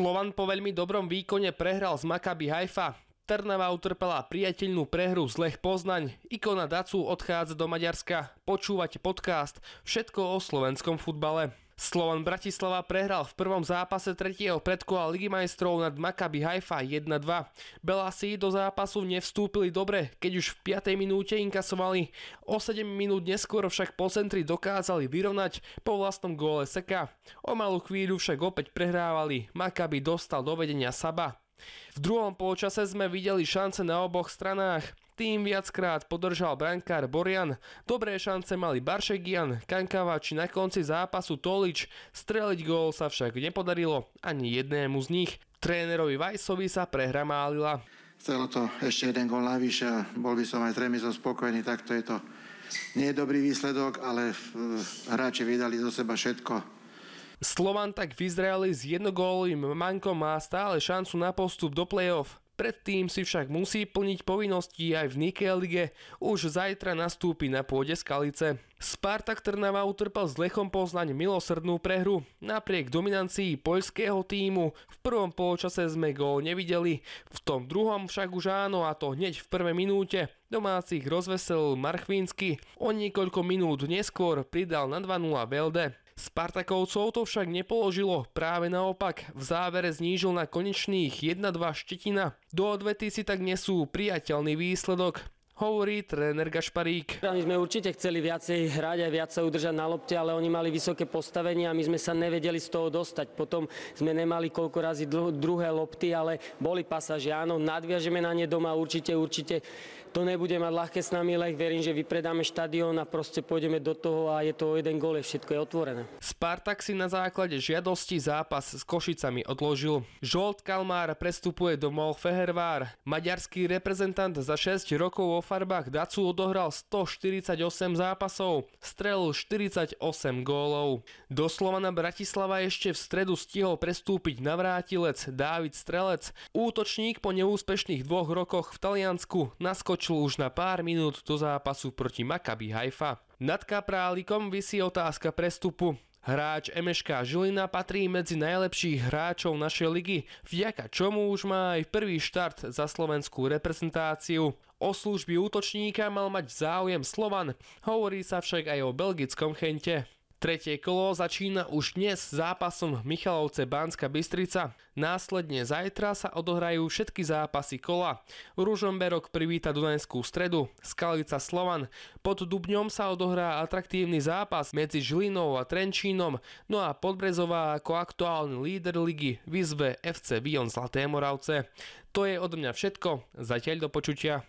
Slovan po veľmi dobrom výkone prehral z Maccabi Haifa. Trnava utrpela priateľnú prehru z Lech Poznaň. Ikona Dacu odchádza do Maďarska. Počúvate podcast Všetko o slovenskom futbale. Slovan Bratislava prehral v prvom zápase tretieho predkola Ligy majstrov nad Maccabi Haifa 1-2. Belasi do zápasu nevstúpili dobre, keď už v 5. minúte inkasovali. O 7 minút neskôr však po centri dokázali vyrovnať po vlastnom góle Seka. O malú chvíľu však opäť prehrávali. Maccabi dostal do vedenia Saba. V druhom polčase sme videli šance na oboch stranách. Tým viackrát podržal brankár Borian. Dobré šance mali Baršegian, Kankava či na konci zápasu Tolič. Streliť gól sa však nepodarilo ani jednému z nich. Trénerovi Vajsovi sa prehra málila. Chcelo to ešte jeden gól navyše a bol by som aj tremizo spokojný, takto je to nie je dobrý výsledok, ale hráči vydali zo seba všetko. Slovan tak v Izraeli s jednogólovým mankom má stále šancu na postup do play-off. Predtým si však musí plniť povinnosti aj v Nike lige, už zajtra nastúpi na pôde Skalice. Spartak Trnava utrpel s Lechom Poznaň milosrdnú prehru. Napriek dominancii poľského týmu v prvom poločase sme gól nevideli, v tom druhom však už áno a to hneď v prvej minúte. Domácich rozveselil Marchvínsky, o niekoľko minút neskôr pridal na 2-0 Velde. Spartakovcov to však nepoložilo, práve naopak, v závere znížil na konečných 1-2 štetina. Do odvety si tak nesú priateľný výsledok hovorí tréner Gašparík. My sme určite chceli viacej hrať a viac sa udržať na lopte, ale oni mali vysoké postavenie a my sme sa nevedeli z toho dostať. Potom sme nemali koľko razy druhé lopty, ale boli pasaži. Áno, nadviažeme na ne doma určite, určite to nebude mať ľahké s nami, ale verím, že vypredáme štadión a proste pôjdeme do toho a je to jeden gól, všetko je otvorené. Spartak si na základe žiadosti zápas s Košicami odložil. Žolt Kalmár prestupuje do Mol Fehervár. Maďarský reprezentant za 6 rokov vo farbách Dacu odohral 148 zápasov, strelil 48 gólov. Do Slovana Bratislava ešte v stredu stihol prestúpiť navrátilec Dávid Strelec. Útočník po neúspešných dvoch rokoch v Taliansku naskočil už na pár minút do zápasu proti Maccabi Haifa. Nad Kaprálikom vysí otázka prestupu. Hráč Emeška Žilina patrí medzi najlepších hráčov našej ligy, vďaka čomu už má aj prvý štart za slovenskú reprezentáciu. O služby útočníka mal mať záujem Slovan, hovorí sa však aj o belgickom chente. Tretie kolo začína už dnes zápasom Michalovce Banska Bystrica. Následne zajtra sa odohrajú všetky zápasy kola. Ružomberok privíta Dunajskú stredu, Skalica Slovan. Pod Dubňom sa odohrá atraktívny zápas medzi Žilinou a Trenčínom, no a Podbrezová ako aktuálny líder ligy vyzve FC Vion Zlaté Moravce. To je odo mňa všetko, zatiaľ do počutia.